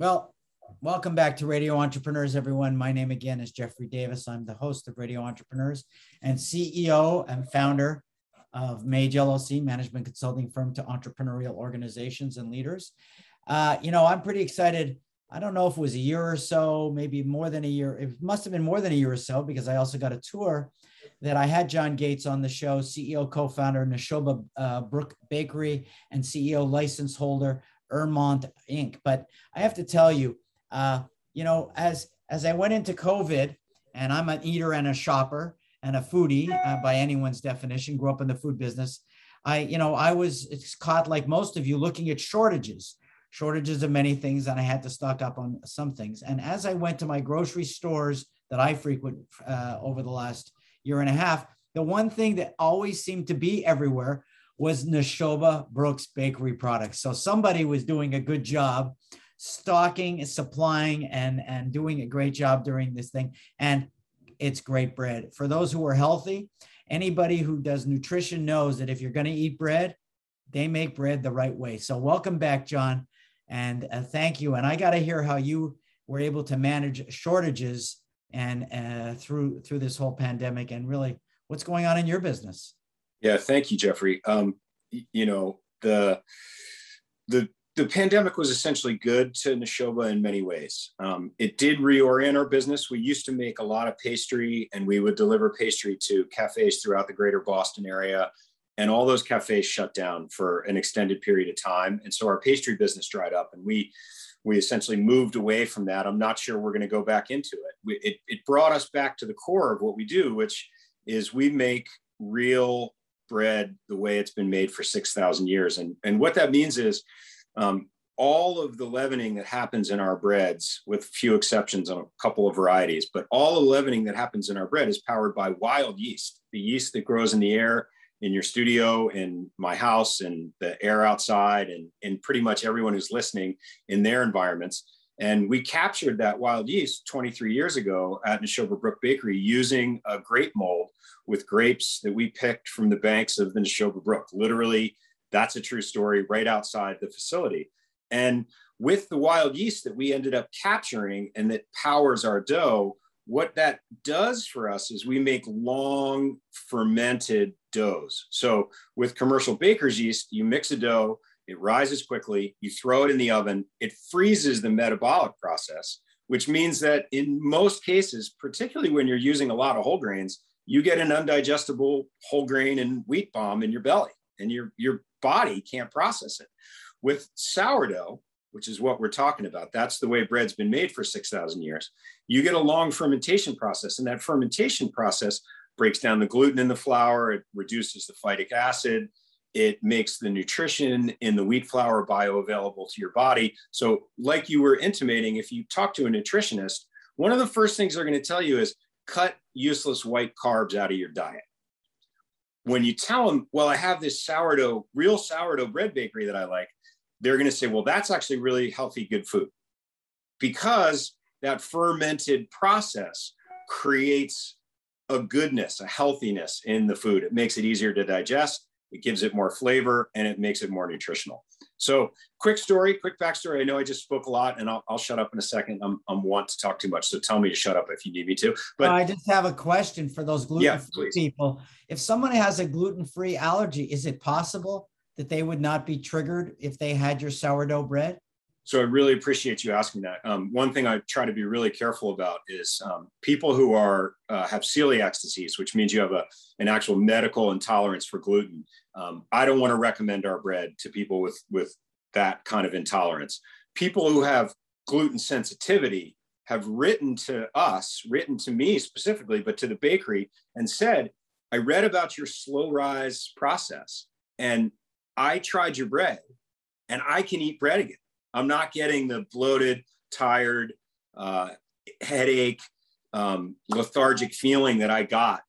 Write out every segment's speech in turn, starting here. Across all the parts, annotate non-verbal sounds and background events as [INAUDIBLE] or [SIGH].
Well, welcome back to Radio Entrepreneurs, everyone. My name again is Jeffrey Davis. I'm the host of Radio Entrepreneurs and CEO and founder of Mage LLC, management consulting firm to entrepreneurial organizations and leaders. Uh, you know, I'm pretty excited. I don't know if it was a year or so, maybe more than a year. It must have been more than a year or so because I also got a tour that I had John Gates on the show, CEO, co-founder, Nashoba uh, Brook Bakery, and CEO license holder Ermont Inc. But I have to tell you, uh, you know, as as I went into COVID, and I'm an eater and a shopper and a foodie uh, by anyone's definition, grew up in the food business. I, you know, I was caught like most of you looking at shortages, shortages of many things, and I had to stock up on some things. And as I went to my grocery stores that I frequent uh, over the last year and a half, the one thing that always seemed to be everywhere was Nashoba Brooks Bakery products. So somebody was doing a good job stocking, supplying, and, and doing a great job during this thing. And it's great bread. For those who are healthy, anybody who does nutrition knows that if you're going to eat bread, they make bread the right way. So welcome back, John. And uh, thank you. And I got to hear how you were able to manage shortages and uh, through through this whole pandemic and really what's going on in your business. Yeah, thank you, Jeffrey. Um, you know, the the the pandemic was essentially good to Nashoba in many ways. Um, it did reorient our business. We used to make a lot of pastry, and we would deliver pastry to cafes throughout the greater Boston area. And all those cafes shut down for an extended period of time, and so our pastry business dried up, and we we essentially moved away from that. I'm not sure we're going to go back into it. We, it. It brought us back to the core of what we do, which is we make real bread the way it's been made for 6,000 years. And, and what that means is um, all of the leavening that happens in our breads, with few exceptions on a couple of varieties, but all the leavening that happens in our bread is powered by wild yeast, the yeast that grows in the air in your studio, in my house, and the air outside, and, and pretty much everyone who's listening in their environments. And we captured that wild yeast 23 years ago at Nashoba Brook Bakery using a grape mold with grapes that we picked from the banks of the Nashoba Brook. Literally, that's a true story right outside the facility. And with the wild yeast that we ended up capturing and that powers our dough, what that does for us is we make long fermented doughs. So with commercial baker's yeast, you mix a dough, it rises quickly, you throw it in the oven, it freezes the metabolic process, which means that in most cases, particularly when you're using a lot of whole grains, you get an undigestible whole grain and wheat bomb in your belly and your, your body can't process it. With sourdough, which is what we're talking about, that's the way bread's been made for 6,000 years. You get a long fermentation process, and that fermentation process breaks down the gluten in the flour, it reduces the phytic acid, it makes the nutrition in the wheat flour bioavailable to your body. So, like you were intimating, if you talk to a nutritionist, one of the first things they're going to tell you is cut useless white carbs out of your diet. When you tell them, well, I have this sourdough, real sourdough bread bakery that I like, they're going to say, well, that's actually really healthy, good food. Because that fermented process creates a goodness, a healthiness in the food. It makes it easier to digest, it gives it more flavor, and it makes it more nutritional. So, quick story, quick backstory. I know I just spoke a lot, and I'll, I'll shut up in a second. I'm, I'm want to talk too much, so tell me to shut up if you need me to. But I just have a question for those gluten-free yeah, people. If someone has a gluten-free allergy, is it possible that they would not be triggered if they had your sourdough bread? So I really appreciate you asking that. Um, one thing I try to be really careful about is um, people who are uh, have celiac disease, which means you have a, an actual medical intolerance for gluten. Um, I don't want to recommend our bread to people with with that kind of intolerance. People who have gluten sensitivity have written to us, written to me specifically, but to the bakery, and said, "I read about your slow rise process, and I tried your bread, and I can eat bread again." I'm not getting the bloated, tired, uh, headache, um, lethargic feeling that I got,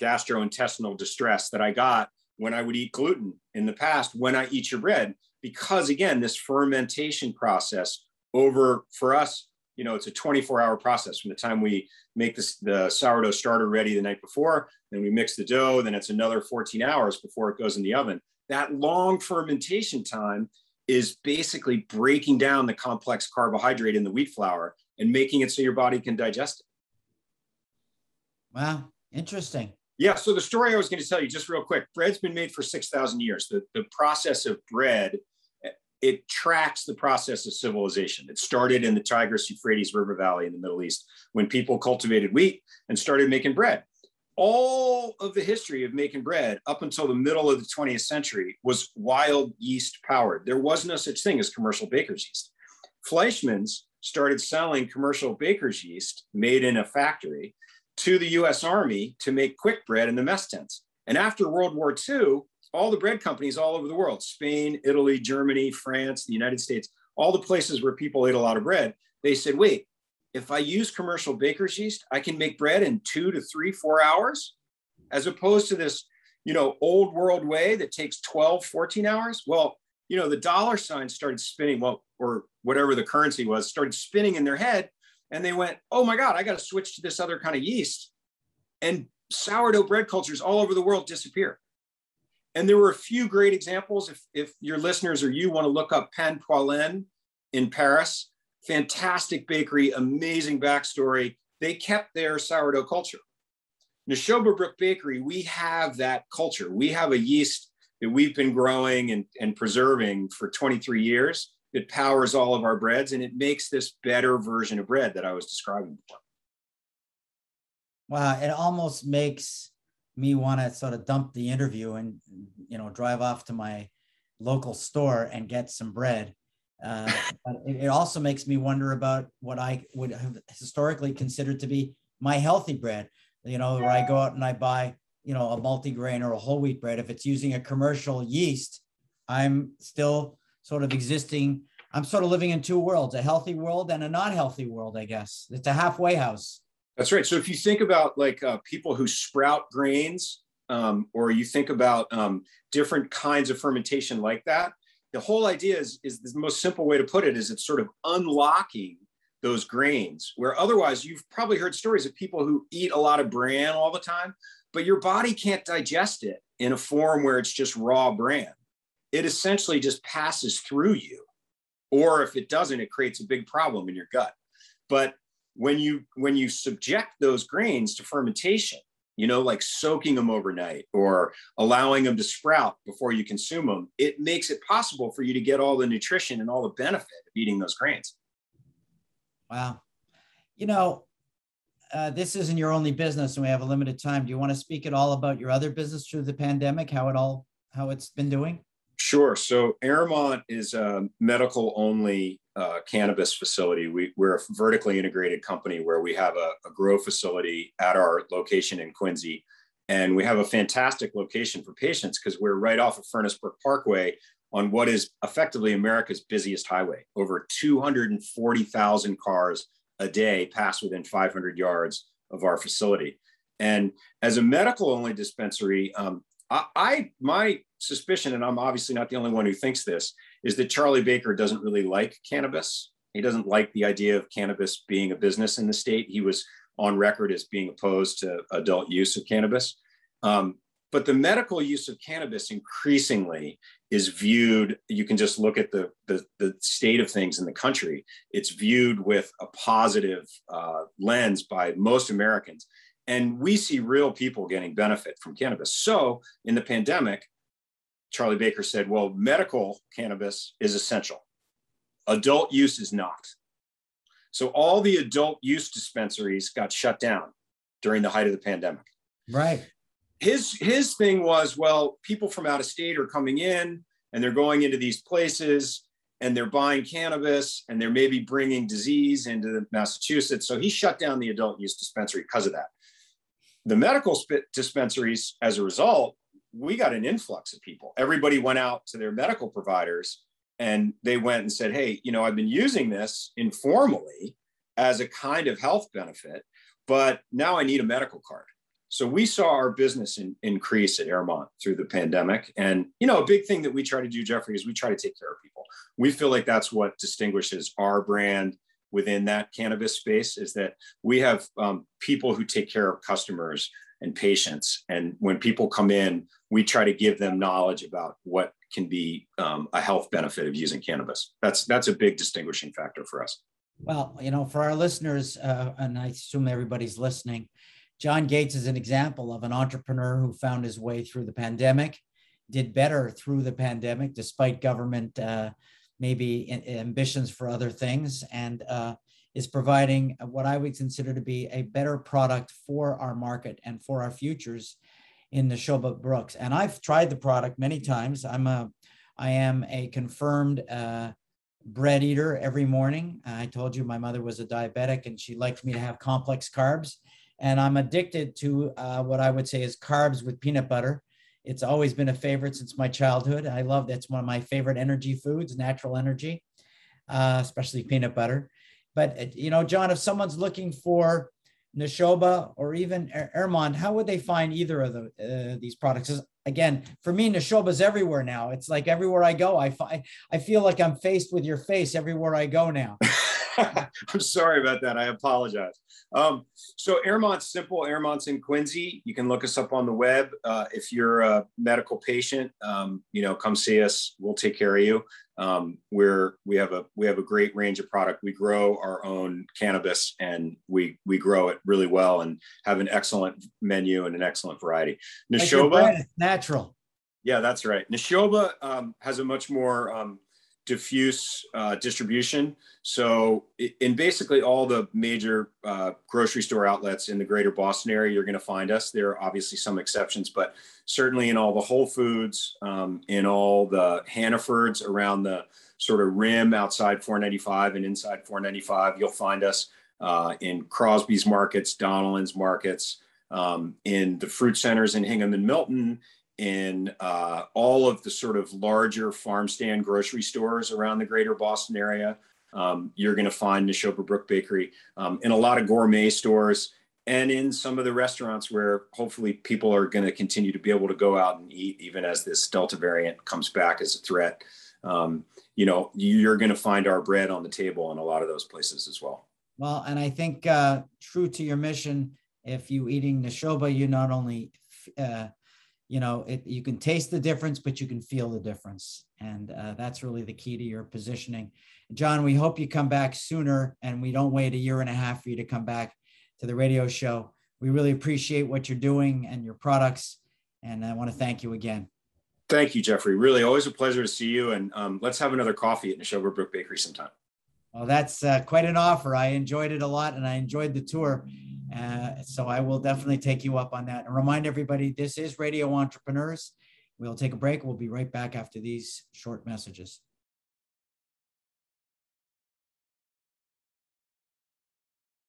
gastrointestinal distress that I got when I would eat gluten in the past when I eat your bread. Because again, this fermentation process over for us, you know, it's a 24 hour process from the time we make this, the sourdough starter ready the night before, then we mix the dough, then it's another 14 hours before it goes in the oven. That long fermentation time is basically breaking down the complex carbohydrate in the wheat flour and making it so your body can digest it. Wow, interesting. Yeah, so the story I was going to tell you just real quick bread's been made for 6,000 years. The, the process of bread, it tracks the process of civilization. It started in the Tigris Euphrates River Valley in the Middle East when people cultivated wheat and started making bread all of the history of making bread up until the middle of the 20th century was wild yeast powered. There was no such thing as commercial baker's yeast. Fleischmann's started selling commercial baker's yeast made in a factory to the US Army to make quick bread in the mess tents. And after World War II, all the bread companies all over the world Spain, Italy, Germany, France, the United States all the places where people ate a lot of bread they said, wait, if I use commercial baker's yeast, I can make bread in two to three, four hours, as opposed to this, you know, old world way that takes 12, 14 hours. Well, you know, the dollar sign started spinning, well, or whatever the currency was, started spinning in their head. And they went, oh my God, I got to switch to this other kind of yeast. And sourdough bread cultures all over the world disappear. And there were a few great examples. If, if your listeners or you want to look up Pain Poilâne in Paris, fantastic bakery, amazing backstory. They kept their sourdough culture. Nashoba Brook Bakery, we have that culture. We have a yeast that we've been growing and, and preserving for 23 years. that powers all of our breads and it makes this better version of bread that I was describing before. Wow, it almost makes me want to sort of dump the interview and you know drive off to my local store and get some bread uh, but it, also makes me wonder about what I would have historically considered to be my healthy bread. You know, where I go out and I buy, you know, a multigrain or a whole wheat bread. If it's using a commercial yeast, I'm still sort of existing. I'm sort of living in two worlds: a healthy world and a not healthy world. I guess it's a halfway house. That's right. So if you think about like uh, people who sprout grains, um, or you think about um, different kinds of fermentation like that, the whole idea is, is the most simple way to put it is it's sort of unlocking those grains where otherwise you've probably heard stories of people who eat a lot of bran all the time but your body can't digest it in a form where it's just raw bran. It essentially just passes through you or if it doesn't it creates a big problem in your gut. But when you when you subject those grains to fermentation you know, like soaking them overnight or allowing them to sprout before you consume them, it makes it possible for you to get all the nutrition and all the benefit of eating those grains. Wow. You know, uh, this isn't your only business and we have a limited time. Do you want to speak at all about your other business through the pandemic, how it all, how it's been doing? Sure. So Ermont is a medical only uh, cannabis facility. We, are a vertically integrated company where we have a, a, grow facility at our location in Quincy. And we have a fantastic location for patients because we're right off of Furnace Brook Parkway on what is effectively America's busiest highway. Over 240,000 cars a day pass within 500 yards of our facility. And as a medical only dispensary, um, I, I, my suspicion, and I'm obviously not the only one who thinks this, is that Charlie Baker doesn't really like cannabis. He doesn't like the idea of cannabis being a business in the state. He was on record as being opposed to adult use of cannabis. Um, but the medical use of cannabis increasingly is viewed, you can just look at the, the, the state of things in the country. It's viewed with a positive uh, lens by most Americans. And we see real people getting benefit from cannabis. So in the pandemic, Charlie Baker said, well, medical cannabis is essential. Adult use is not. So all the adult use dispensaries got shut down during the height of the pandemic. Right. His his thing was, well, people from out of state are coming in and they're going into these places and they're buying cannabis and they're maybe bringing disease into Massachusetts. So he shut down the adult use dispensary because of that. The medical dispensaries, as a result, we got an influx of people. Everybody went out to their medical providers and they went and said, Hey, you know, I've been using this informally as a kind of health benefit, but now I need a medical card. So we saw our business in, increase at Ermont through the pandemic. And, you know, a big thing that we try to do, Jeffrey, is we try to take care of people. We feel like that's what distinguishes our brand within that cannabis space is that we have um, people who take care of customers and patients. And when people come in, we try to give them knowledge about what can be um, a health benefit of using cannabis. That's that's a big distinguishing factor for us. Well, you know, for our listeners, uh, and I assume everybody's listening, John Gates is an example of an entrepreneur who found his way through the pandemic, did better through the pandemic despite government uh, maybe ambitions for other things, and uh, is providing what I would consider to be a better product for our market and for our futures in the Nashoba Brooks. And I've tried the product many times. I'm a, I am a confirmed uh, bread eater every morning. I told you my mother was a diabetic and she liked me to have complex carbs. And I'm addicted to uh, what I would say is carbs with peanut butter. It's always been a favorite since my childhood. I love that's one of my favorite energy foods, natural energy, uh, especially peanut butter. But uh, you know, John, if someone's looking for Nashoba or even Ermont, how would they find either of the, uh, these products? Again, for me, Nashoba's everywhere now. It's like everywhere I go, I find I feel like I'm faced with your face everywhere I go now. [LAUGHS] [LAUGHS] I'm sorry about that. I apologize. Um, so Ermont's simple. Ermont's in Quincy. You can look us up on the web. Uh, if you're a medical patient, um, you know, come see us. We'll take care of you. Um, we're we have a we have a great range of product. We grow our own cannabis and we we grow it really well and have an excellent menu and an excellent variety. Nashoba, natural. Yeah, that's right. Nashoba um, has a much more um, diffuse uh, distribution. So in basically all the major uh, grocery store outlets in the greater Boston area, you're going to find us. There are obviously some exceptions, but certainly in all the Whole Foods, um, in all the Hannafords around the sort of rim outside 495 and inside 495, you'll find us uh, in Crosby's markets, Donelan's markets, um, in the fruit centers in Hingham and Milton, in uh, all of the sort of larger farm stand grocery stores around the greater Boston area. Um, you're going to find Nashoba Brook Bakery um, in a lot of gourmet stores and in some of the restaurants where hopefully people are going to continue to be able to go out and eat even as this Delta variant comes back as a threat. Um, you know, you're going to find our bread on the table in a lot of those places as well. Well, and I think uh, true to your mission, if you eating Nashoba, you not only uh, you know it, you can taste the difference but you can feel the difference. And uh, that's really the key to your positioning. John we hope you come back sooner and we don't wait a year and a half for you to come back to the radio show. We really appreciate what you're doing and your products and i want to thank you again. Thank you jeffrey. Really always a pleasure to see you and um, let's have another coffee at Nashoba Brook Bakery sometime. Well that's uh, quite an offer. I enjoyed it a lot and i enjoyed the tour uh, so I will definitely take you up on that and remind everybody this is Radio Entrepreneurs. We'll take a break. We'll be right back after these short messages.